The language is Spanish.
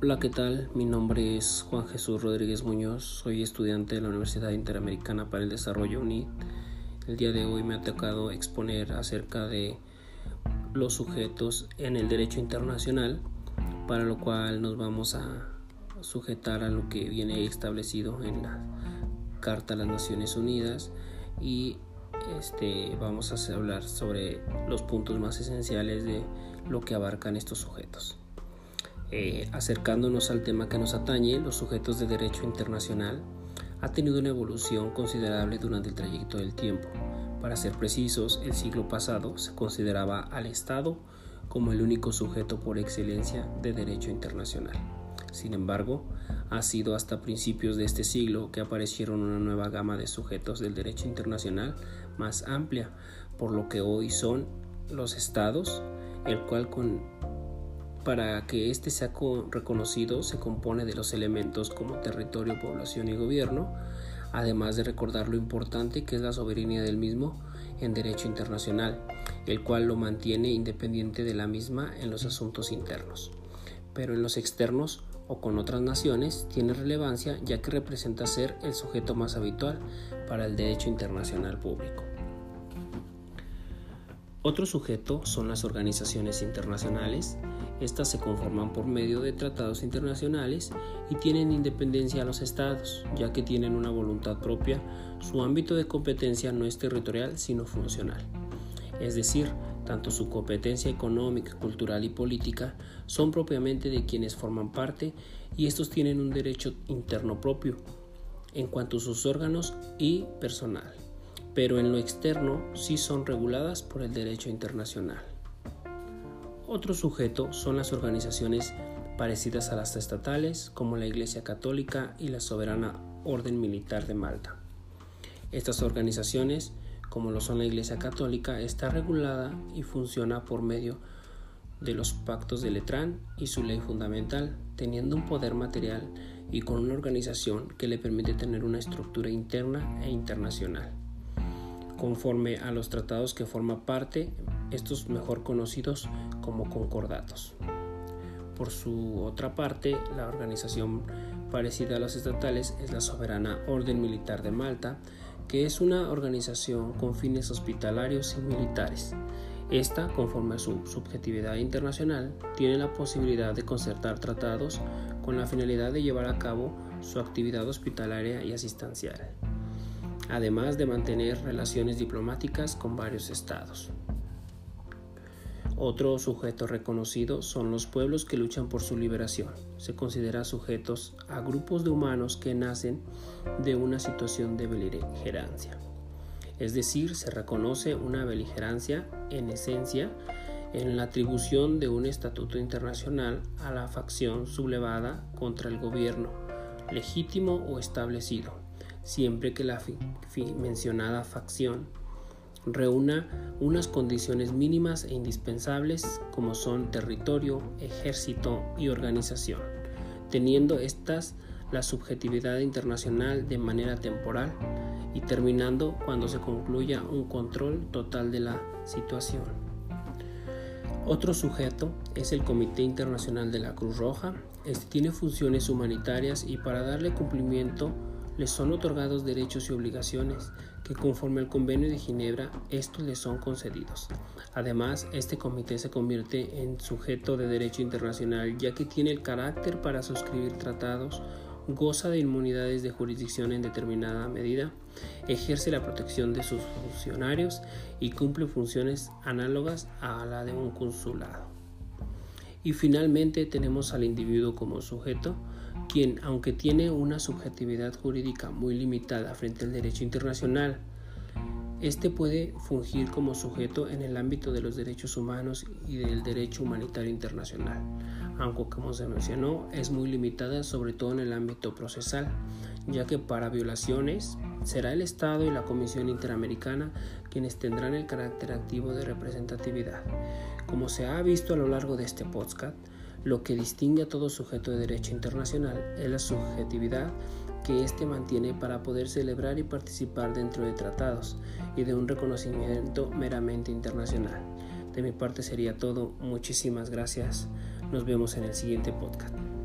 Hola, ¿qué tal? Mi nombre es Juan Jesús Rodríguez Muñoz, soy estudiante de la Universidad Interamericana para el Desarrollo UNID. El día de hoy me ha tocado exponer acerca de los sujetos en el derecho internacional, para lo cual nos vamos a sujetar a lo que viene establecido en la Carta de las Naciones Unidas y este, vamos a hablar sobre los puntos más esenciales de lo que abarcan estos sujetos. Eh, acercándonos al tema que nos atañe, los sujetos de derecho internacional ha tenido una evolución considerable durante el trayecto del tiempo. Para ser precisos, el siglo pasado se consideraba al Estado como el único sujeto por excelencia de derecho internacional. Sin embargo, ha sido hasta principios de este siglo que aparecieron una nueva gama de sujetos del derecho internacional más amplia, por lo que hoy son los estados, el cual con, para que éste sea reconocido se compone de los elementos como territorio, población y gobierno, además de recordar lo importante que es la soberanía del mismo en derecho internacional, el cual lo mantiene independiente de la misma en los asuntos internos. Pero en los externos o con otras naciones tiene relevancia ya que representa ser el sujeto más habitual para el derecho internacional público. Otro sujeto son las organizaciones internacionales. Estas se conforman por medio de tratados internacionales y tienen independencia a los estados, ya que tienen una voluntad propia. Su ámbito de competencia no es territorial, sino funcional. Es decir, tanto su competencia económica, cultural y política son propiamente de quienes forman parte y estos tienen un derecho interno propio en cuanto a sus órganos y personal, pero en lo externo sí son reguladas por el derecho internacional. Otro sujeto son las organizaciones parecidas a las estatales como la Iglesia Católica y la Soberana Orden Militar de Malta. Estas organizaciones como lo son la Iglesia Católica, está regulada y funciona por medio de los pactos de Letrán y su ley fundamental, teniendo un poder material y con una organización que le permite tener una estructura interna e internacional. Conforme a los tratados que forma parte, estos mejor conocidos como concordatos. Por su otra parte, la organización parecida a las estatales es la Soberana Orden Militar de Malta, que es una organización con fines hospitalarios y militares. Esta, conforme a su subjetividad internacional, tiene la posibilidad de concertar tratados con la finalidad de llevar a cabo su actividad hospitalaria y asistencial, además de mantener relaciones diplomáticas con varios estados. Otro sujeto reconocido son los pueblos que luchan por su liberación. Se considera sujetos a grupos de humanos que nacen de una situación de beligerancia. Es decir, se reconoce una beligerancia en esencia en la atribución de un estatuto internacional a la facción sublevada contra el gobierno, legítimo o establecido, siempre que la mencionada facción reúna unas condiciones mínimas e indispensables como son territorio, ejército y organización, teniendo estas la subjetividad internacional de manera temporal y terminando cuando se concluya un control total de la situación. Otro sujeto es el Comité Internacional de la Cruz Roja. Este tiene funciones humanitarias y para darle cumplimiento les son otorgados derechos y obligaciones que conforme al convenio de Ginebra estos les son concedidos. Además, este comité se convierte en sujeto de derecho internacional ya que tiene el carácter para suscribir tratados, goza de inmunidades de jurisdicción en determinada medida, ejerce la protección de sus funcionarios y cumple funciones análogas a la de un consulado. Y finalmente tenemos al individuo como sujeto, quien, aunque tiene una subjetividad jurídica muy limitada frente al derecho internacional, este puede fungir como sujeto en el ámbito de los derechos humanos y del derecho humanitario internacional, aunque como se mencionó es muy limitada sobre todo en el ámbito procesal, ya que para violaciones será el Estado y la Comisión Interamericana quienes tendrán el carácter activo de representatividad. Como se ha visto a lo largo de este podcast, lo que distingue a todo sujeto de derecho internacional es la subjetividad que éste mantiene para poder celebrar y participar dentro de tratados y de un reconocimiento meramente internacional. De mi parte sería todo. Muchísimas gracias. Nos vemos en el siguiente podcast.